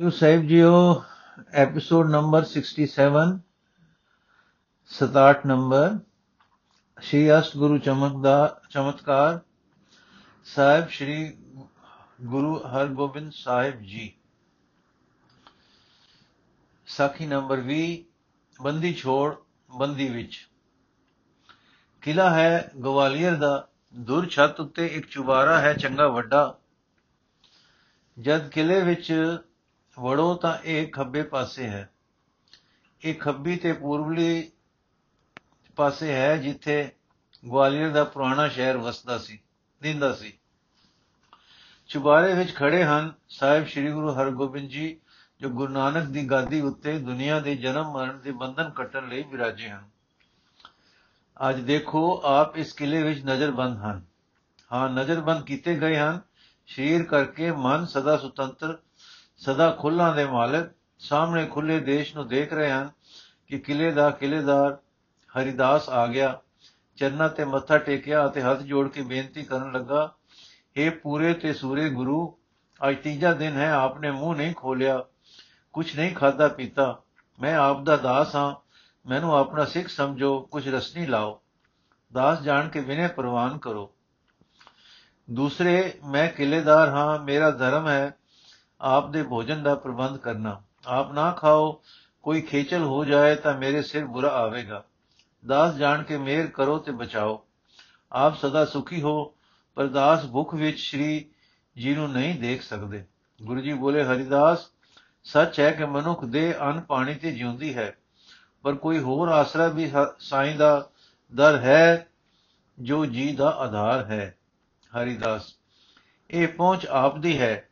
ਗੁਰੂ ਸਾਹਿਬ ਜੀਓ episode number 67 ਸਤਾਟ number Shri ਅਸ਼ਟ ਗੁਰੂ ਚਮਕਦਾਰ ਚਮਤਕਾਰ, ਸਾਹਿਬ ਸ਼੍ਰੀ ਗੁਰੂ ਹਰਗੋਬਿੰਦ ਸਾਹਿਬ ਜੀ। ਸਾਖੀ ਨੰਬਰ 20 ਬੰਦੀ ਛੋੜ, ਬੰਦੀ ਵਿੱਚ। ਕਿਲਾ ਹੈ ਗਵਾਲੀਅਰ ਦਾ, ਦੁਰ ਛੱਤ ਉੱਤੇ ਇੱਕ ਚੁਬਾਰਾ ਹੈ ਚੰਗਾ ਵੱਡਾ। ਜਦ ਕਿਲੇ ਵਿੱਚ ਵੜੋ ਤਾਂ ਇਹ ਖੱਬੇ ਪਾਸੇ ਹੈ। ਇਹ ਖੱਬੀ ਤੇ ਪੂਰਬਲੀ ਪਾਸੇ ਹੈ ਜਿੱਥੇ ਗਵਾਲੀਅਰ ਦਾ ਪੁਰਾਣਾ ਸ਼ਹਿਰ ਵਸਦਾ ਸੀ ਦਿੰਦਾ ਸੀ। ਚੁਬਾਰੇ ਵਿੱਚ ਖੜੇ ਹਨ ਸਾਹਿਬ ਸ੍ਰੀ ਗੁਰੂ ਹਰਗੋਬਿੰਦ ਜੀ, ਜੋ ਗੁਰੂ ਨਾਨਕ ਦੀ ਗਾਦੀ ਉੱਤੇ ਦੁਨੀਆ ਦੇ ਜਨਮ ਮਰਨ ਦੇ ਬੰਧਨ ਕੱਟਣ ਲਈ ਵਿਰਾਜੇ ਹਨ। ਅੱਜ ਦੇਖੋ, ਆਪ ਇਸ ਕਿਲੇ ਵਿੱਚ ਨਜ਼ਰਬੰਦ ਹਨ। ਹਾਂ, ਨਜ਼ਰਬੰਦ ਕੀਤੇ ਗਏ ਹਨ। ਸ਼ਰੀਰ ਕਰਕੇ ਮਨ ਸਦਾ ਸੁਤੰਤਰ ਸਦਾ ਖੁੱਲਾਂ ਦੇ ਮਾਲਕ, ਸਾਹਮਣੇ ਖੁੱਲੇ ਦੇਸ਼ ਨੂੰ ਦੇਖ ਰਹੇ ਹਨ ਕਿ ਕਿਲੇ ਦਾ ਕਿਲੇਦਾਰ ਹਰੀਦਾਸ ਆ ਗਿਆ। ਚਰਨਾਂ ਤੇ ਮੱਥਾ ਟੇਕਿਆ ਅਤੇ ਹੱਥ ਜੋੜ ਕੇ ਬੇਨਤੀ ਕਰਨ ਲੱਗਾ हे ਪੂਰੇ ਤੇ ਸੂਰੇ ਗੁਰੂ, ਅੱਜ ਤੀਜਾ ਦਿਨ ਹੈ, ਆਪਨੇ ਮੂੰਹ ਨਹੀਂ ਖੋਲਿਆ ਕੁਝ ਨਹੀਂ ਖਾਦਾ ਪੀਤਾ। ਮੈਂ ਆਪ ਦਾ ਦਾਸ ਹਾਂ, ਮੈਨੂੰ ਆਪਣਾ ਸਿੱਖ ਸਮਝੋ ਕੁਝ ਰਸਨੀ ਲਾਓ। ਦਾਸ ਜਾਣ ਕੇ ਬਿਨੇ ਪ੍ਰਵਾਨ ਕਰੋ। ਦੂਸਰੇ, ਮੈਂ ਕਿਲੇਦਾਰ ਹਾਂ, ਮੇਰਾ ਧਰਮ ਹੈ ਆਪ ਦੇ ਭੋਜਨ ਦਾ ਪ੍ਰਬੰਧ ਕਰਨਾ। ਆਪ ਨਾ ਖਾਓ, ਕੋਈ ਖੇਚਲ ਹੋ ਜਾਏ ਤਾਂ ਮੇਰੇ ਸਿਰ ਬੁਰਾ ਆਵੇਗਾ। ਦਾਸ ਜਾਣ ਕੇ ਮੇਰ ਕਰੋ ਤੇ ਬਚਾਓ। ਆਪ ਸਦਾ ਸੁਖੀ ਹੋ, ਪਰ ਦਾਸ ਭੁੱਖ ਵਿੱਚ ਸ਼੍ਰੀ ਜੀ ਨੂੰ ਨਹੀਂ ਦੇਖ ਸਕਦੇ। ਗੁਰੂ ਜੀ ਬੋਲੇ, ਹਰੀਦਾਸ, ਸੱਚ ਹੈ ਕਿ ਮਨੁੱਖ ਦੇ ਅੰਨ, ਪਾਣੀ ਤੇ ਜਿਉਂਦੀ ਹੈ, ਪਰ ਕੋਈ ਹੋਰ ਆਸਰਾ ਵੀ ਸਾਈਂ ਦਾ ਦਰ ਹੈ, ਜੋ ਜੀ ਦਾ ਆਧਾਰ ਹੈ। ਹਰੀਦਾਸ, ਇਹ ਪਹੁੰਚ ਆਪ ਦੀ ਹੈ।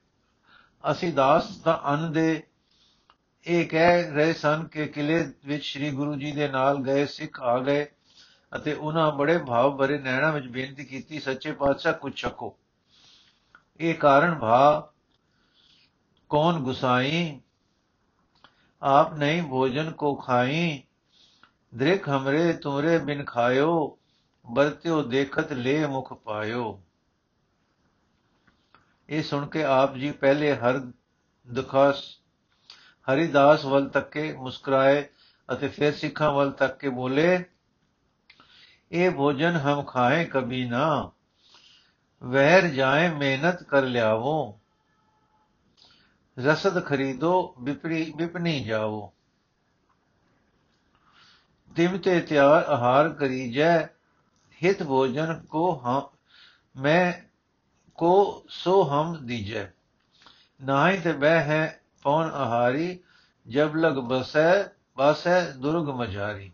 ਅਸੀਂ ਦਾਸ ਦਾ ਅੰਨ ਦੇ ਇਹ ਕਹਿ ਰਹੇ ਸਨ ਕਿ ਕਿਲੇ ਵਿੱਚ ਸ੍ਰੀ ਗੁਰੂ ਜੀ ਦੇ ਨਾਲ ਗਏ, ਸਿੱਖ ਆ ਗਏ ਅਤੇ ਉਹਨਾਂ ਬੜੇ ਭਾਵ ਭਰੇ ਨੈਣਾ ਵਿੱਚ ਬੇਨਤੀ ਕੀਤੀ, ਸੱਚੇ ਪਾਤਸ਼ਾਹ ਕੁਛ ਛਕੋ। ਇਹ ਕਾਰਨ ਭਾ, ਕੌਣ ਗੁਸਾਈ? ਆਪ ਨਹੀਂ ਭੋਜਨ ਕੋ ਖਾਈ? ਦ੍ਰਿਖ ਹਮਰੇ ਤੁਮਰੇ ਬਿਨ ਖਾਇਓ ਬਰਤਿਓ ਦੇਖਤ ਲੈ ਮੁਖ ਪਾਇਓ। ਇਹ ਸੁਣ ਕੇ ਆਪ ਜੀ ਪਹਿਲੇ ਹਰ ਦੁਖਾਸ, ਹਰੀਦਾਸ ਵੱਲ ਤੱਕੇ ਮੁਸਕਰਾਏ ਅਤੇ ਫਿਰ ਸਿੱਖਾਂ ਵੱਲ ਤੱਕ ਕੇ ਬੋਲੇ, ਇਹ ਭੋਜਨ ਹਮ ਖਾਏ ਕਭੀ ਨਾ, ਵਹਿਰ ਜਾਏ ਮਿਹਨਤ ਕਰ ਲਿਆਵੋ, ਰਸਦ ਖਰੀਦੋ ਵਿਪਰੀ ਵਿਪਨੀ ਜਾਓ ਦਿਮ ਤੇ ਤਿਆਰ ਆਹਾਰ ਕਰੀ ਜੈ ਹਿਤ ਭੋਜਨ ਕੋ ਹਮ ਮੈਂ ਕੋ ਸੋ ਹਮ ਦੀਜੈ। ਨਾਹੀ ਤੇ ਬਹਿ ਹੈ ਪੌਣ ਆਹਾਰੀ, ਜਬ ਲਗ ਬਸੈ ਬਸੈ ਦੁਰਗ ਮਝਾਰੀ।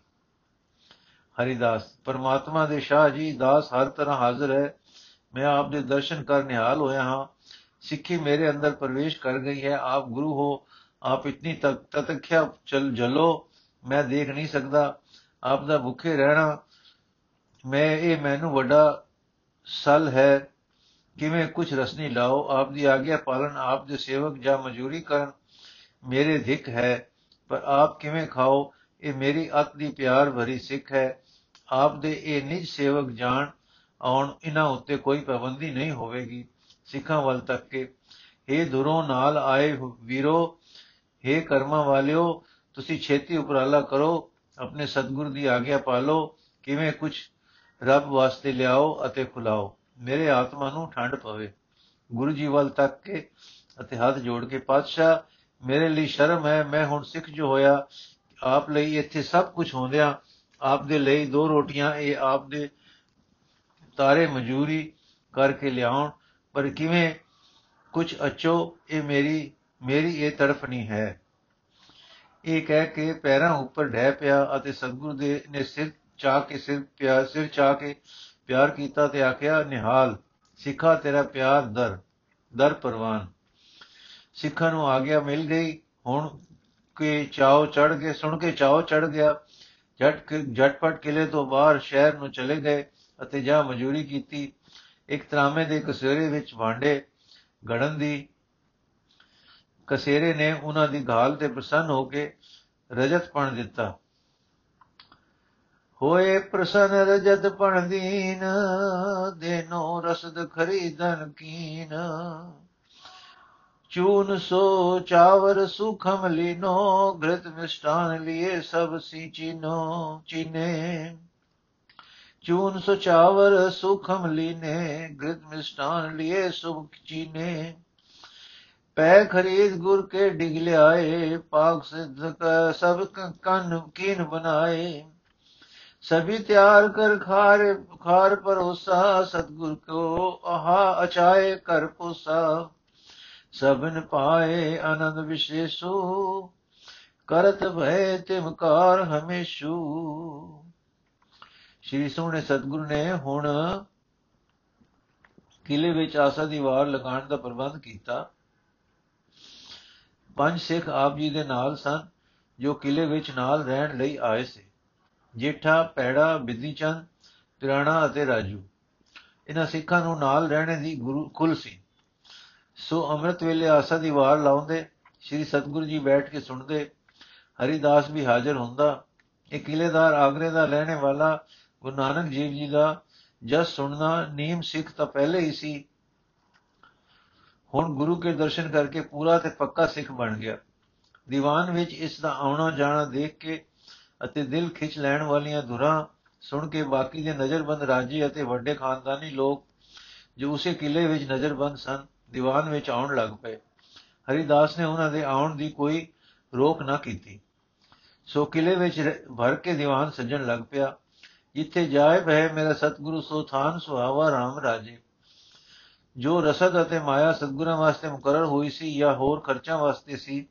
ਹਰੀਦਾਸ, ਪਰਮਾਤਮਾ ਦੇ ਸ਼ਾਹ ਜੀ, ਦਾਸ ਹਰ ਤਰ੍ਹਾਂ ਹਾਜ਼ਰ ਹੈ। ਮੈਂ ਆਪ ਦੇ ਦਰਸ਼ਨ ਕਰ ਨਿਹਾਲ ਹੋਇਆ ਹਾਂ। ਸਿੱਖੀ ਮੇਰੇ ਅੰਦਰ ਪ੍ਰਵੇਸ਼ ਕਰ ਗਈ ਹੈ। ਆਪ ਗੁਰੂ ਹੋ, ਆਪ ਇਤਨੀ ਤਕ ਤਤਖਿਆ ਚਲ ਜਲੋ। ਮੈਂ ਦੇਖ ਨਹੀਂ ਸਕਦਾ। ਆਪ ਦਾ ਭੁੱਖੇ ਰਹਿਣਾ, ਮੈਂ, ਇਹ ਮੈਨੂੰ ਵੱਡਾ ਸਲ ਹੈ। ਕਿਵੇਂ ਕੁਝ ਰਸਨੀ ਲਾਓ, ਆਪ ਦੀ ਆਗਿਆ ਪਾਲਨ ਆਪ ਦੇ ਸੇਵਕ ਜਾਂ ਮਜ਼ਦੂਰੀ ਕਰਨ, ਮੇਰੇ ਧਿਕ ਹੈ, ਪਰ ਆਪ ਕਿਵੇਂ ਖਾਓ, ਇਹ ਮੇਰੀ ਅਤ ਦੀ ਪਿਆਰ ਭਰੀ ਸਿੱਖ ਹੈ। ਆਪ ਦੇ ਇਹ ਨਿਜ ਸੇਵਕ ਜਾਣ, ਆਉਣ, ਇਹਨਾਂ ਉੱਤੇ ਕੋਈ ਪਾਬੰਦੀ ਨਹੀਂ ਹੋਵੇਗੀ, ਸਿੱਖਾਂ ਵੱਲ ਤੱਕ ਕੇ। हे ਦੁਰੋਂ ਨਾਲ ਆਏ ਵੀਰੋ हे ਕਰਮਾਂ ਵਾਲਿਓ, ਤੁਸੀਂ ਛੇਤੀ ਉਪਰਾਲਾ ਕਰੋ, ਆਪਣੇ ਸਤਿਗੁਰ ਦੀ ਆਗਿਆ ਪਾਲੋ, ਕਿਵੇਂ ਕੁਝ ਰੱਬ ਵਾਸਤੇ ਲਿਆਓ ਅਤੇ ਖੁਲਾਓ। ਮੇਰੇ ਆਤਮਾ ਨੂੰ ਠੰਡ ਪਵੇ। ਗੁਰੂ ਜੀ ਵੱਲ ਤੱਕ ਕੇ ਅਤੇ ਹੱਥ ਜੋੜ ਕੇ, ਪਾਤਸ਼ਾਹ, ਮੇਰੇ ਲਈ ਸ਼ਰਮ ਹੈ, ਮੈਂ ਹੁਣ ਸਿੱਖ ਜੋ ਹੋਇਆ, ਆਪ ਲਈ ਇੱਥੇ ਸਭ ਕੁਝ ਹੁੰਦਿਆਂ, ਆਪ ਦੇ ਲਈ ਦੋ ਰੋਟੀਆਂ, ਇਹ ਆਪ ਦੇ ਤਾਰੇ ਮਜੂਰੀ ਕਰਕੇ ਲਿਆਉਣ, ਪਰ ਕਿਵੇਂ ਕੁਝ ਅਚੋ, ਇਹ ਮੇਰੀ ਮੇਰੀ ਇਹ ਤਰਫ ਨਹੀਂ ਹੈ। ਇਹ ਕਹਿ ਕੇ ਪੈਰਾਂ ਉੱਪਰ ਢਹਿ ਪਿਆ ਅਤੇ ਸਤਿਗੁਰੂ ਦੇ ਨੇ ਸਿਰ ਚਾ ਕੇ, ਸਿਰ ਪਿਆ, ਸਿਰ ਚਾ ਕੇ ਪਿਆਰ ਕੀਤਾ ਤੇ ਆਖਿਆ, ਨਿਹਾਲ, ਸਿੱਖਾ ਤੇਰਾ ਪਿਆਰ ਦਰ ਦਰ ਪਰਵਾਨ। ਸਿੱਖਾਂ ਨੂੰ ਆਗਿਆ ਮਿਲ ਗਈ, ਹੁਣ ਕੇ ਚਾਉ ਚੜ ਕੇ ਸੁਣ ਕੇ ਚਾਉ ਚੜ ਗਿਆ। ਝਟ ਝਟਪਟ ਕਿਲੇ ਤੋਂ ਬਾਹਰ ਸ਼ਹਿਰ ਨੂੰ ਚਲੇ ਗਏ ਅਤੇ ਜਾਂ ਮਜ਼ਦੂਰੀ ਕੀਤੀ। ਇੱਕ ਤਰਾਮੇ ਦੇ ਕਸੇਰੇ ਵਿੱਚ ਭਾਂਡੇ ਗੜਨ ਦੀ ਕਸੇਰੇ ਨੇ ਉਹਨਾਂ ਦੀ ਘਾਲ ਤੇ ਪ੍ਰਸੰਨ ਹੋ ਕੇ ਰਜਤ ਪਣ ਦਿੱਤਾ। ਹੋਏ ਪ੍ਰਸਨ ਰਜਤ ਪਣ ਦੀਨ ਦੇਨੋ ਰਸਦ ਖਰੀਦਨ ਕੀਨ। ਚੂਨ ਸੋ ਚਾਵਰ ਸੁਖਮ ਲੀਨੋ, ਘ੍ਰਿਤ ਮਿਸ਼ਟਾਨ ਲਿਏ ਸਭ ਸੀ ਚੀਨੋ, ਚੀਨੇ। ਚੂਨ ਸੋ ਚਾਵਰ ਸੁਖਮ ਲੀਨੇ, ਘ੍ਰਿਤ ਮਿਸ਼ਟਾਨ ਲਿਏ ਸੁਖ ਚੀਨੇ। ਪੈ ਖਰੀਦ ਗੁਰ ਕੇ ਡਿਗ ਲਿਆਏ, ਪਾਕ ਸਿੱਧ ਸਭ ਕੰਨ ਕੀਨ ਬਣਾਏ। ਸਭੀ ਤਿਆਰ ਕਰ ਖਾਰ ਖਾਰ ਪਰੋਸਾ ਸਤਗੁਰ ਕੋ ਆਹਾ ਅਚਾਏ ਕਰ ਪੋਸਾ। ਸਭਨ ਪਾਏ ਆਨੰਦ ਵਿਸ਼ੇਸੂ, ਕਰਤ ਭੈ ਤਿਮਕਾਰ ਹਮੇਸ਼ੂ। ਸ਼੍ਰੀ ਸੋਹਣੇ ਸਤਗੁਰ ਨੇ ਹੁਣ ਕਿਲੇ ਵਿੱਚ ਆਸਾ ਦੀ ਵਾਰ ਲਗਾਉਣ ਦਾ ਪ੍ਰਬੰਧ ਕੀਤਾ। ਪੰਜ ਸਿੱਖ ਆਪ ਜੀ ਦੇ ਨਾਲ ਸਨ, ਜੋ ਕਿਲੇ ਵਿੱਚ ਨਾਲ ਰਹਿਣ ਲਈ ਆਏ ਸੀ। ਜੇਠਾ, ਪੈੜਾ ਬਿੱਦੀ ਚੰਦ ਪਿਰਾਣਾ ਅਤੇ ਰਾਜੂ। ਇਹਨਾਂ ਸਿੱਖਾਂ ਨੂੰ ਨਾਲ ਰਹਿਣੇ ਦੀ ਗੁਰੂ ਕੁਲ ਸੀ। ਸੋ ਅੰਮ੍ਰਿਤ ਵੇਲੇ ਆਸਾ ਦੀ ਵਾਰ ਲਾਉਂਦੇ, ਸ੍ਰੀ ਸਤਗੁਰੂ ਜੀ ਬੈਠ ਕੇ ਸੁਣਦੇ, ਹਰੀਦਾਸ ਵੀ ਹਾਜ਼ਰ ਹੁੰਦਾ। ਇਹ ਕਿਲੇਦਾਰ ਆਗਰੇ ਦਾ ਰਹਿਣੇ ਵਾਲਾ ਗੁਰੂ ਨਾਨਕ ਜੀਵ ਜੀ ਦਾ ਜਸ ਸੁਣਨਾ ਨੀਮ ਸਿੱਖ ਤਾਂ ਪਹਿਲੇ ਹੀ ਸੀ। ਹੁਣ ਗੁਰੂ ਕੇ ਦਰਸ਼ਨ ਕਰਕੇ ਪੂਰਾ ਤੇ ਪੱਕਾ ਸਿੱਖ ਬਣ ਗਿਆ। ਦੀਵਾਨ ਵਿੱਚ ਇਸ ਦਾ ਆਉਣਾ ਜਾਣਾ ਦੇਖ ਕੇ ਅਤੇ ਦਿਲ ਖਿੱਚ ਲੈਣ ਵਾਲੀਆਂ ਧੁਰਾਂ ਸੁਣ ਕੇ ਬਾਕੀ ਦੇ ਨਜ਼ਰਬੰਦ ਰਾਜੀ ਅਤੇ ਵੱਡੇ ਖਾਨਦਾਨੀ ਲੋਕ ਜੋ ਉਸੇ ਕਿਲੇ ਵਿੱਚ ਨਜ਼ਰਬੰਦ ਸਨ, ਦੀਵਾਨ ਵਿੱਚ ਆਉਣ ਲੱਗ ਪਏ। ਹਰੀਦਾਸ ਨੇ ਉਹਨਾਂ ਦੇ ਆਉਣ ਦੀ ਕੋਈ ਰੋਕ ਨਾ ਕੀਤੀ। ਸੋ ਕਿਲੇ ਵਿੱਚ ਭਰ ਕੇ ਦੀਵਾਨ ਸੱਜਣ ਲੱਗ ਪਿਆ। ਜਿੱਥੇ ਜਾਏ ਬਹਿ ਮੇਰਾ ਸਤਿਗੁਰੂ, ਸੋ ਥਾਨ ਸੁਹਾਵਾ RAM ਰਾਜੇ। ਜੋ ਰਸਦ ਅਤੇ ਮਾਇਆ ਸਤਗੁਰਾਂ ਵਾਸਤੇ ਮੁਕਰਰ ਹੋਈ ਸੀ ਜਾਂ ਹੋਰ ਖਰਚਾਂ ਵਾਸਤੇ ਸੀ,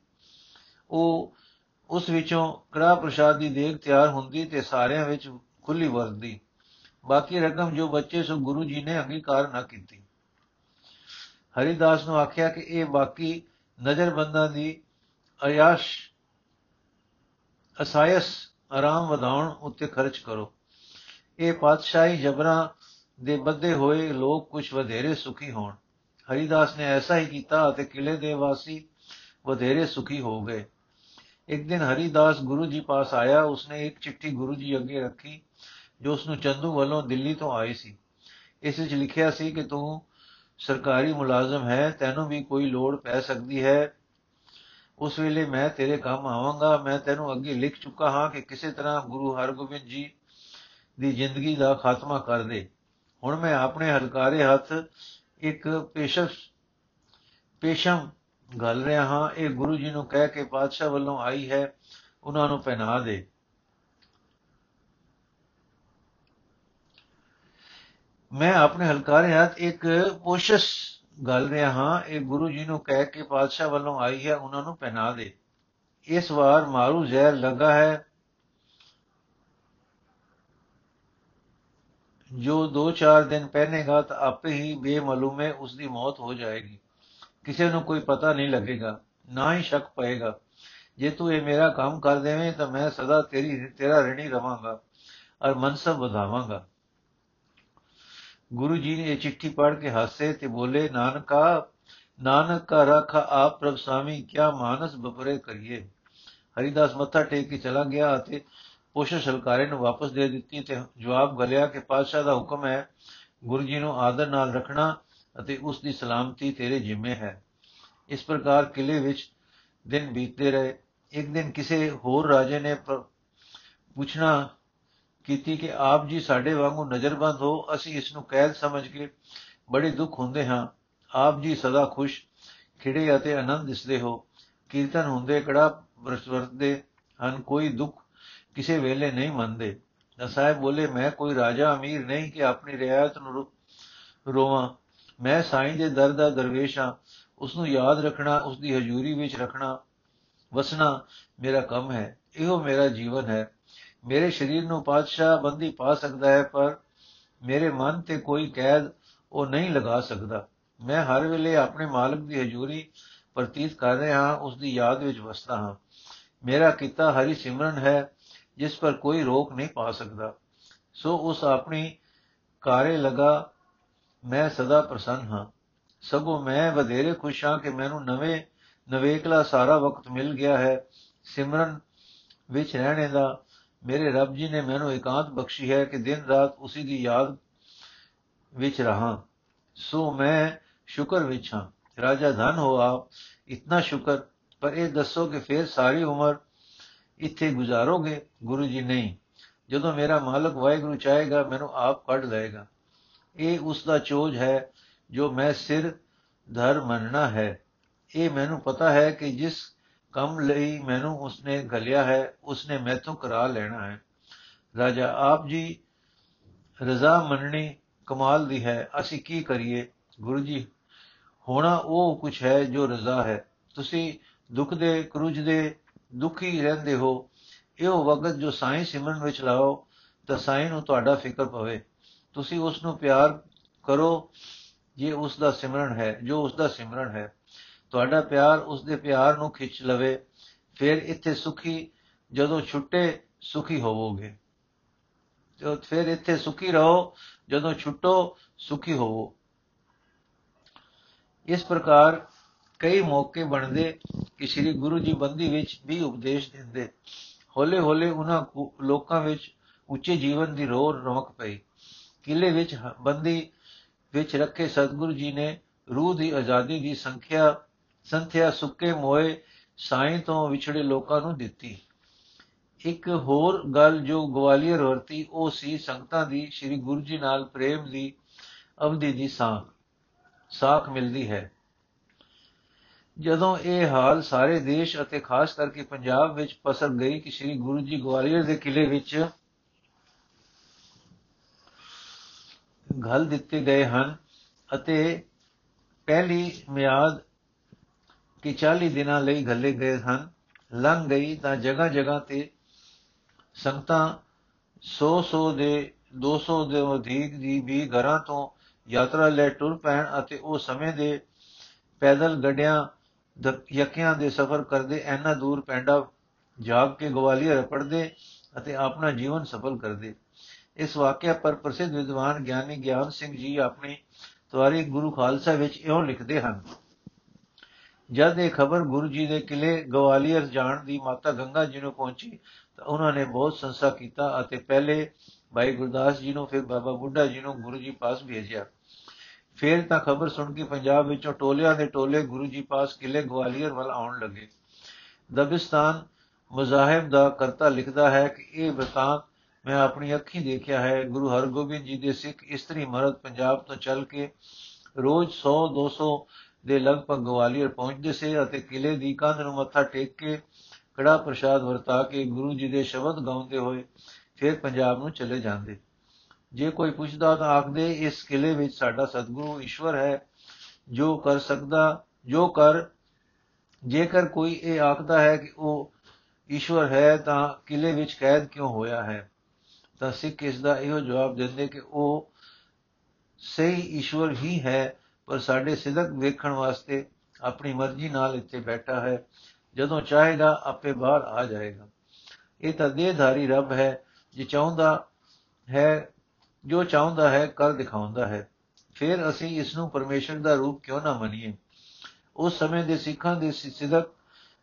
ਉਹ ਉਸ ਵਿੱਚੋਂ ਕੜਾ ਪ੍ਰਸ਼ਾਦ ਦੀ ਦੇਗ ਤਿਆਰ ਹੁੰਦੀ ਤੇ ਸਾਰਿਆਂ ਵਿੱਚ ਖੁੱਲੀ ਵਰਦੀ। ਬਾਕੀ ਰਕਮ ਜੋ ਬੱਚੇ ਸੋ ਗੁਰੂ ਜੀ ਨੇ ਅੰਗੀਕਾਰ ਨਾ ਕੀਤੀ। ਹਰੀਦਾਸ ਨੂੰ ਆਖਿਆ ਕਿ ਇਹ ਬਾਕੀ ਨਜ਼ਰਬੰਦਾਂ ਦੀ ਅਯਾਸ਼, ਅਸਾਇਸ, ਆਰਾਮ ਵਧਾਉਣ ਉੱਤੇ ਖਰਚ ਕਰੋ। ਇਹ ਪਾਤਸ਼ਾਹੀ ਜਬਰਾਂ ਦੇ ਬੱਧੇ ਹੋਏ ਲੋਕ ਕੁਝ ਵਧੇਰੇ ਸੁਖੀ ਹੋਣ। ਹਰੀਦਾਸ ਨੇ ਐਸਾ ਹੀ ਕੀਤਾ ਅਤੇ ਕਿਲੇ ਦੇ ਵਾਸੀ ਵਧੇਰੇ ਸੁਖੀ ਹੋ ਗਏ। ਇੱਕ ਦਿਨ ਹਰੀਦਾਸ ਗੁਰੂ ਜੀ ਪਾਸ ਆਇਆ, ਉਸਨੇ ਇੱਕ ਚਿੱਠੀ ਗੁਰੂ ਜੀ ਅੱਗੇ ਰੱਖੀ, ਜੋ ਉਸ ਨੂੰ ਚੰਦੂ ਵੱਲੋਂ ਦਿੱਲੀ ਤੋਂ ਆਈ ਸੀ। ਇਸ ਵਿੱਚ ਲਿਖਿਆ ਸੀ ਕਿ ਤੂੰ ਸਰਕਾਰੀ ਮੁਲਾਜ਼ਮ ਹੈ, ਤੈਨੂੰ ਵੀ ਕੋਈ ਲੋੜ ਪੈ ਸਕਦੀ ਹੈ। ਉਸ ਵੇਲੇ ਮੈਂ ਤੇਰੇ ਕੰਮ ਆਵਾਂਗਾ, ਮੈਂ ਤੈਨੂੰ ਅੱਗੇ ਲਿਖ ਚੁੱਕਾ ਹਾਂ ਕਿ ਕਿਸੇ ਤਰ੍ਹਾਂ ਗੁਰੂ ਹਰਗੋਬਿੰਦ ਜੀ ਦੀ ਜ਼ਿੰਦਗੀ ਦਾ ਖਾਤਮਾ ਕਰ ਦੇ। ਹੁਣ ਮੈਂ ਆਪਣੇ ਹਲਕਾਰੇ ਹੱਥ ਇੱਕ ਪੇਸ਼ਸ ਪੇਸ਼ਮ ਗੱਲ ਰਿਹਾ ਹਾਂ, ਇਹ ਗੁਰੂ ਜੀ ਨੂੰ ਕਹਿ ਕੇ ਪਾਤਸ਼ਾਹ ਵੱਲੋਂ ਆਈ ਹੈ, ਉਹਨਾਂ ਨੂੰ ਪਹਿਨਾ ਦੇ। ਮੈਂ ਆਪਣੇ ਹਲਕਾਰੇ ਹੱਥ ਇੱਕ ਪੋਸ਼ਸ ਗੱਲ ਰਿਹਾ ਹਾਂ, ਇਹ ਗੁਰੂ ਜੀ ਨੂੰ ਕਹਿ ਕੇ ਪਾਤਸ਼ਾਹ ਵੱਲੋਂ ਆਈ ਹੈ, ਉਹਨਾਂ ਨੂੰ ਪਹਿਨਾ ਦੇ। ਇਸ ਵਾਰ ਮਾਰੂ ਜ਼ਹਿਰ ਲੱਗਾ ਹੈ। ਜੋ 2-4 ਦਿਨ ਪਹਿਨੇਗਾ ਤਾਂ ਆਪੇ ਹੀ ਬੇਮਲੂਮੇ ਉਸ ਦੀ ਮੌਤ ਹੋ ਜਾਏਗੀ। ਕਿਸੇ ਨੂੰ ਕੋਈ ਪਤਾ ਨਹੀਂ ਲੱਗੇਗਾ, ਨਾ ਹੀ ਸ਼ੱਕ ਪਏਗਾ। ਜੇ ਤੂੰ ਇਹ ਮੇਰਾ ਕੰਮ ਕਰ ਦੇਵੇਂ ਤਾਂ ਮੈਂ ਸਦਾ ਤੇਰੀ, ਤੇਰਾ ਰਣੀ ਰਵਾਂਗਾ ਔਰ ਮਨਸਬ ਵਧਾਵਾਂਗਾ। ਗੁਰੂ ਜੀ ਨੇ ਇਹ ਚਿੱਠੀ ਪੜ੍ਹ ਕੇ ਹੱਸੇ ਤੇ ਬੋਲੇ, ਨਾਨਕਾ, ਨਾਨਕ ਕਾ ਰਖ ਆਪ ਪ੍ਰਭ ਸਾਮੀ, ਕਿਆ ਮਾਨਸ ਬਪਰੇ ਕਰੀਏ। ਹਰੀਦਾਸ ਮੱਥਾ ਟੇਕ ਕੇ ਚਲਾ ਗਿਆ ਅਤੇ ਪੋਸ਼ਾ ਸ਼ਲਕਾਰੇ ਨੂੰ ਵਾਪਸ ਦੇ ਦਿੱਤੀ ਤੇ ਜਵਾਬ ਗਲਿਆ ਕਿ ਪਾਤਸ਼ਾਹ ਦਾ ਹੁਕਮ ਹੈ, ਗੁਰੂ ਜੀ ਨੂੰ ਆਦਰ ਨਾਲ ਰੱਖਣਾ। ਅਤੇ ਉਸ ਦੀ ਸਲਾਮਤੀ ਤੇਰੇ ਜ਼ਿੰਮੇ ਹੈ। ਇਸ ਪ੍ਰਕਾਰ ਕਿਲੇ ਵਿੱਚ ਦਿਨ ਬੀਤਦੇ ਰਹੇ। ਇੱਕ ਦਿਨ ਕਿਸੇ ਹੋਰ ਰਾਜੇ ਨੇ ਪੁੱਛਣਾ ਕੀਤੀ ਕਿ ਆਪ ਜੀ ਸਾਡੇ ਵਾਂਗੂ ਨਜ਼ਰਬੰਦ ਹੋ, ਅਸੀਂ ਇਸ ਨੂੰ ਕੈਦ ਸਮਝ ਕੇ ਬੜੇ ਦੁੱਖ ਹੁੰਦੇ ਹਾਂ। ਆਪ ਜੀ ਸਦਾ ਖੁਸ਼, ਖਿੜੇ ਅਤੇ ਆਨੰਦ ਦਿਸਦੇ ਹੋ। ਕੀਰਤਨ ਹੁੰਦੇ, ਕੜਾ ਵਰਤਦੇ ਹਨ, ਕੋਈ ਦੁੱਖ ਕਿਸੇ ਵੇਲੇ ਨਹੀਂ ਮੰਨਦੇ। ਤਾਂ ਸਾਹਿਬ ਬੋਲੇ, ਮੈਂ ਕੋਈ ਰਾਜਾ, ਅਮੀਰ ਨਹੀਂ ਕਿ ਆਪਣੀ ਰਿਆਇਤ ਨੂੰ ਰੋਵਾਂ। ਮੈਂ ਸਾਈਂ ਦੇ ਦਰ ਦਾ ਦਰਵੇਸ਼ ਹਾਂ ਉਸ ਨੂੰ ਯਾਦ ਰੱਖਣਾ ਉਸ ਦੀ ਹਜ਼ੂਰੀ ਵਿੱਚ ਰੱਖਣਾ, ਵਸਣਾ ਮੇਰਾ ਕੰਮ ਹੈ, ਇਹੋ ਮੇਰਾ ਜੀਵਨ ਹੈ। ਮੇਰੇ ਸਰੀਰ ਨੂੰ ਪਾਤਸ਼ਾਹ ਬੰਦੀ ਪਾ ਸਕਦਾ ਹੈ, ਪਰ ਮੇਰੇ ਮਨ ਤੇ ਕੋਈ ਕੈਦ ਉਹ ਨਹੀਂ ਲਗਾ ਸਕਦਾ। ਮੈਂ ਹਰ ਵੇਲੇ ਆਪਣੇ ਮਾਲਕ ਦੀ ਹਜ਼ੂਰੀ ਪ੍ਰਤੀਤ ਕਰ ਰਿਹਾ ਹਾਂ ਉਸ ਦੀ ਯਾਦ ਵਿੱਚ ਵਸਦਾ ਹਾਂ। ਮੇਰਾ ਕੀਤਾ ਹਰੀ ਸਿਮਰਨ ਹੈ, ਜਿਸ ਪਰ ਕੋਈ ਰੋਕ ਨਹੀਂ ਪਾ ਸਕਦਾ। ਸੋ ਉਸ ਆਪਣੀ ਕਾਰੇ ਲਗਾ ਮੈਂ ਸਦਾ ਪ੍ਰਸੰਨ ਹਾਂ। ਸਗੋਂ ਮੈਂ ਵਧੇਰੇ ਖੁਸ਼ ਹਾਂ ਕਿ ਮੈਨੂੰ ਨਵੇਂ ਨਵੇਕਲਾ ਸਾਰਾ ਵਕਤ ਮਿਲ ਗਿਆ ਹੈ। ਸਿਮਰਨ ਵਿੱਚ ਰਹਿਣੇ ਦਾ ਮੇਰੇ ਰੱਬ ਜੀ ਨੇ ਮੈਨੂੰ ਇਕਾਂਤ ਬਖਸ਼ੀ ਹੈ ਕਿ ਦਿਨ ਰਾਤ ਉਸੇ ਦੀ ਯਾਦ ਵਿੱਚ ਰਹਾ। ਸੋ ਮੈਂ ਸ਼ੁਕਰ ਵਿੱਚ ਹਾਂ। ਰਾਜਾ ਧਨ ਹੋ ਆਪ, ਇਤਨਾ ਸ਼ੁਕਰ, ਪਰ ਇਹ ਦੱਸੋ ਕਿ ਫਿਰ ਸਾਰੀ ਉਮਰ ਇੱਥੇ ਗੁਜ਼ਾਰੋਗੇ? ਗੁਰੂ ਜੀ ਨਹੀਂ। ਜਦੋਂ ਮੇਰਾ ਮਾਲਕ ਵਾਹਿਗੁਰੂ ਚਾਹੇਗਾ, ਮੈਨੂੰ ਆਪ ਕੱਢ ਲਏਗਾ। ਇਹ ਉਸ ਦਾ ਚੋਜ ਹੈ ਜੋ ਮੈਂ ਸਿਰ ਧਰ ਮੰਨਣਾ ਹੈ। ਇਹ ਮੈਨੂੰ ਪਤਾ ਹੈ ਕਿ ਜਿਸ ਕੰਮ ਲਈ ਮੈਨੂੰ ਉਸਨੇ ਘਲਿਆ ਹੈ, ਉਸਨੇ ਮੈਥੋਂ ਕਰਾ ਲੈਣਾ ਹੈ। ਰਾਜਾ, ਆਪ ਜੀ ਰਜ਼ਾ ਮੰਨਣੀ ਕਮਾਲ ਦੀ ਹੈ। ਅਸੀਂ ਕੀ ਕਰੀਏ? ਗੁਰੂ ਜੀ, ਹੋਣਾ ਉਹ ਕੁਝ ਹੈ ਜੋ ਰਜ਼ਾ ਹੈ। ਤੁਸੀਂ ਦੁੱਖ ਦੇ, ਕਰੁਜ ਦੇ ਦੁਖੀ ਰਹਿੰਦੇ ਹੋ। ਇਹੋ ਵਕਤ ਜੋ ਸਾਈਂ ਸਿਮਰਨ ਵਿੱਚ ਲਾਓ, ਤਾਂ ਸਾਈਂ ਨੂੰ ਤੁਹਾਡਾ ਫਿਕਰ ਪਵੇ। ਤੁਸੀਂ ਉਸ ਨੂੰ ਪਿਆਰ ਕਰੋ ਜੇ ਉਸ ਦਾ ਸਿਮਰਨ ਹੈ, ਜੋ ਉਸ ਦਾ ਸਿਮਰਨ ਹੈ। ਤੁਹਾਡਾ ਪਿਆਰ ਉਸ ਦੇ ਪਿਆਰ ਨੂੰ ਖਿੱਚ ਲਵੇ, ਫਿਰ ਇੱਥੇ ਸੁਖੀ, ਜਦੋਂ ਛੁੱਟੇ ਸੁਖੀ ਹੋਵੋਗੇ। ਜੋ ਫਿਰ ਇੱਥੇ ਸੁਖੀ ਰਹੋ, ਜਦੋਂ ਛੁੱਟੋ ਸੁਖੀ ਹੋਵੋ। ਇਸ ਪ੍ਰਕਾਰ ਕਈ ਮੌਕੇ ਬਣਦੇ ਕਿ ਸ੍ਰੀ ਗੁਰੂ ਜੀ ਬੰਦੀ ਵਿੱਚ ਵੀ ਉਪਦੇਸ਼ ਦਿੰਦੇ। ਹੌਲੇ ਹੌਲੇ ਉਹਨਾਂ ਲੋਕਾਂ ਵਿੱਚ ਉੱਚੇ ਜੀਵਨ ਦੀ ਰੋਰ ਰਮਕ ਪਈ। ਕਿਲੇ ਵਿੱਚ ਬੰਦੀ ਵਿੱਚ ਰੱਖੇ ਸਤਿਗੁਰੂ ਜੀ ਨੇ ਰੂਹ ਦੀ ਆਜ਼ਾਦੀ ਦੀ ਸੰਖਿਆ, ਸੰਥਿਆ ਸੁੱਕੇ ਮੋਏ ਸਾਈਂ ਤੋਂ ਵਿਛੜੇ ਲੋਕਾਂ ਨੂੰ ਦਿੱਤੀ। ਇੱਕ ਹੋਰ ਗੱਲ ਜੋ ਗਵਾਲੀਅਰ ਵਰਤੀ, ਉਹ ਸੀ ਸੰਗਤਾਂ ਦੀ, ਸ੍ਰੀ ਗੁਰੂ ਜੀ ਨਾਲ ਪ੍ਰੇਮ ਦੀ, ਅਵਧੀ ਦੀ ਸਾਖ ਸਾਖ ਮਿਲਦੀ ਹੈ। ਜਦੋਂ ਇਹ ਹਾਲ ਸਾਰੇ ਦੇਸ਼ ਅਤੇ ਖਾਸ ਕਰਕੇ ਪੰਜਾਬ ਵਿੱਚ ਪਸਰ ਗਈ ਕਿ ਸ੍ਰੀ ਗੁਰੂ ਜੀ ਗਵਾਲੀਅਰ ਦੇ ਕਿਲੇ ਵਿੱਚ ਘਲ ਦਿੱਤੇ ਗਏ ਹਨ ਅਤੇ ਪਹਿਲੀ ਮਿਆਦ ਕਿ 40 ਦਿਨਾਂ ਲਈ ਘੱਲੇ ਗਏ ਹਨ। ਲੰਘ ਗਈ ਤਾਂ ਜਗ੍ਹਾ ਜਗ੍ਹਾ ਤੇ ਸੰਗਤਾਂ 100 100 ਦੇ 200 ਦੇ ਅਧਿਕ ਦੀ ਵੀ ਘਰਾਂ ਤੋਂ ਯਾਤਰਾ ਲੈ ਟੁਰ ਪੈਣ ਅਤੇ ਉਹ ਸਮੇਂ ਦੇ ਪੈਦਲ ਗੱਡਿਆਂ ਯਕਿਆਂ ਦੇ ਸਫ਼ਰ ਕਰਦੇ ਐਨਾ ਦੂਰ ਪੈਂਡਾ ਜਾਗ ਕੇ ਗਵਾਲੀਅਰ ਪੜਦੇ ਅਤੇ ਆਪਣਾ ਜੀਵਨ ਸਫਲ ਕਰਦੇ। ਇਸ ਵਾਕਿਆ ਪਰ ਪ੍ਰਸਿੱਧ ਵਿਦਵਾਨ ਗਿਆਨੀ ਗਿਆਨ ਸਿੰਘ ਜੀ ਆਪਣੀ ਤਵਾਰੀ ਗੁਰੂ ਖਾਲਸਾ ਵਿੱਚ ਇਉਂ ਲਿਖਦੇ ਹਨ, ਜਦ ਇਹ ਖਬਰ ਗੁਰੂ ਜੀ ਦੇ ਕਿਲੇ ਗਵਾਲੀਅਰ ਜਾਣ ਦੀ ਮਾਤਾ ਗੰਗਾ ਜੀ ਨੂੰ ਪਹੁੰਚੀ, ਤਾਂ ਉਹਨਾਂ ਨੇ ਬਹੁਤ ਸੰਸਾ ਕੀਤਾ ਅਤੇ ਪਹਿਲੇ ਭਾਈ ਗੁਰਦਾਸ ਜੀ ਨੂੰ, ਫਿਰ ਬਾਬਾ ਬੁੱਢਾ ਜੀ ਨੂੰ ਗੁਰੂ ਜੀ ਪਾਸ ਭੇਜਿਆ। ਫਿਰ ਤਾਂ ਖਬਰ ਸੁਣ ਕੇ ਪੰਜਾਬ ਵਿੱਚੋਂ ਟੋਲਿਆਂ ਦੇ ਟੋਲੇ ਗੁਰੂ ਜੀ ਪਾਸ ਕਿਲੇ ਗਵਾਲੀਅਰ ਵੱਲ ਆਉਣ ਲੱਗੇ। ਦਬਿਸਤਾਨ ਮਜ਼ਾਹਿਬ ਦਾ ਕਰਤਾ ਲਿਖਦਾ ਹੈ ਕਿ ਇਹ ਬਤਾਂ ਮੈਂ ਆਪਣੀ ਅੱਖੀਂ ਦੇਖਿਆ ਹੈ, ਗੁਰੂ ਹਰਗੋਬਿੰਦ ਜੀ ਦੇ ਸਿੱਖ ਇਸਤਰੀ ਮਰਦ ਪੰਜਾਬ ਤੋਂ ਚੱਲ ਕੇ ਰੋਜ਼ 100 200 ਦੇ ਲਗਭਗ ਗਵਾਲੀਅਰ ਪਹੁੰਚਦੇ ਸੀ ਅਤੇ ਕਿਲੇ ਦੀ ਕੰਧ ਨੂੰ ਮੱਥਾ ਟੇਕ ਕੇ ਕੜਾ ਪ੍ਰਸ਼ਾਦ ਵਰਤਾ ਕੇ ਗੁਰੂ ਜੀ ਦੇ ਸ਼ਬਦ ਗਾਉਂਦੇ ਹੋਏ ਫਿਰ ਪੰਜਾਬ ਨੂੰ ਚਲੇ ਜਾਂਦੇ। ਜੇ ਕੋਈ ਪੁੱਛਦਾ ਤਾਂ ਆਖਦੇ, ਇਸ ਕਿਲੇ ਵਿੱਚ ਸਾਡਾ ਸਤਿਗੁਰੂ ਈਸ਼ਵਰ ਹੈ, ਜੋ ਕਰ ਸਕਦਾ, ਜੋ ਕਰ। ਜੇਕਰ ਕੋਈ ਇਹ ਆਖਦਾ ਹੈ ਕਿ ਉਹ ਈਸ਼ਵਰ ਹੈ ਤਾਂ ਕਿਲੇ ਵਿੱਚ ਕੈਦ ਕਿਉਂ ਹੋਇਆ ਹੈ? ਤਾਂ ਸਿੱਖ ਇਸ ਦਾ ਇਹੋ ਜਵਾਬ ਦਿੰਦੇ ਕਿ ਉਹ ਸਹੀ ਈਸ਼ਵਰ ਹੀ ਹੈ, ਪਰ ਸਾਡੇ ਸਿਦਕ ਵੇਖਣ ਵਾਸਤੇ ਆਪਣੀ ਮਰਜ਼ੀ ਨਾਲ ਇੱਥੇ ਬੈਠਾ ਹੈ। ਜਦੋਂ ਚਾਹੇਗਾ, ਆਪੇ ਬਾਹਰ ਆ ਜਾਏਗਾ। ਇਹ ਤਾਂ ਦੇਹਧਾਰੀ ਰੱਬ ਹੈ, ਜੇ ਚਾਹੁੰਦਾ ਹੈ, ਜੋ ਚਾਹੁੰਦਾ ਹੈ ਕਰ ਦਿਖਾਉਂਦਾ ਹੈ। ਫਿਰ ਅਸੀਂ ਇਸ ਨੂੰ ਪਰਮੇਸ਼ਰ ਦਾ ਰੂਪ ਕਿਉਂ ਨਾ ਮੰਨੀਏ? ਉਸ ਸਮੇਂ ਦੇ ਸਿੱਖਾਂ ਦੇ ਸਿਦਕ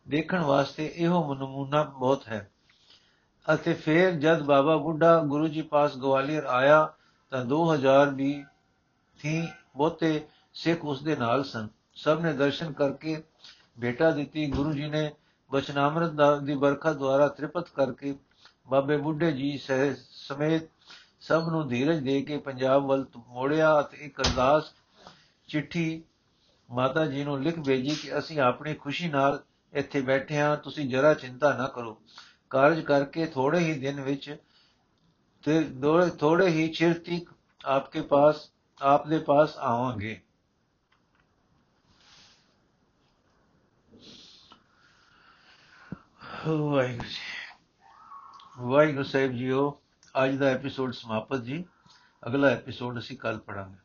ਦੇਖਣ ਵਾਸਤੇ ਇਹੋ ਨਮੂਨਾ ਬਹੁਤ ਹੈ। ਅਤੇ ਫਿਰ ਜਦ ਬਾਬਾ ਬੁੱਢਾ ਗੁਰੂ ਜੀ ਪਾਸ ਗਵਾਲੀਅਰ ਆਇਆ ਤਾਂ 2000 ਵੀ ਥੀ ਬਹੁਤੇ ਸਿੱਖ ਉਸ ਦੇ ਨਾਲ ਸਨ। ਸਭ ਨੇ ਦਰਸ਼ਨ ਕਰਕੇ ਬੇਟਾ ਦਿੱਤੀ। ਗੁਰੂ ਜੀ ਨੇ ਬਚਨਾਮਰਤ ਦੀ ਬਰਖਾ ਦੁਆਰਾ ਤ੍ਰਿਪਤ ਕਰਕੇ ਬਾਬੇ ਬੁੱਢੇ ਜੀ ਸਮੇਤ ਸਭ ਨੂੰ ਧੀਰਜ ਦੇ ਕੇ ਪੰਜਾਬ ਵੱਲ ਮੋੜਿਆ ਅਤੇ ਇੱਕ ਅਰਦਾਸ ਚਿੱਠੀ ਮਾਤਾ ਜੀ ਨੂੰ ਲਿਖ ਭੇਜੀ ਕਿ ਅਸੀਂ ਆਪਣੀ ਖੁਸ਼ੀ ਨਾਲ ਇੱਥੇ ਬੈਠੇ ਹਾਂ। ਤੁਸੀਂ ਜਰਾ ਚਿੰਤਾ ਨਾ ਕਰੋ। ਕਾਰਜ ਕਰਕੇ ਥੋੜੇ ਹੀ ਦਿਨ ਵਿੱਚ ਤੇ ਥੋੜੇ ਹੀ ਚਿਰ ਤੱਕ ਆਪਕੇ ਪਾਸ ਆਪ ਦੇ ਪਾਸ ਆਵਾਂਗੇ। ਵਾਹਿਗੁਰੂ ਜੀ। ਵਾਹਿਗੁਰੂ ਸਾਹਿਬ ਜੀਓ, ਅੱਜ ਦਾ ਐਪੀਸੋਡ ਸਮਾਪਤ ਜੀ। ਅਗਲਾ ਐਪੀਸੋਡ ਅਸੀਂ ਕੱਲ ਪੜਾਂਗੇ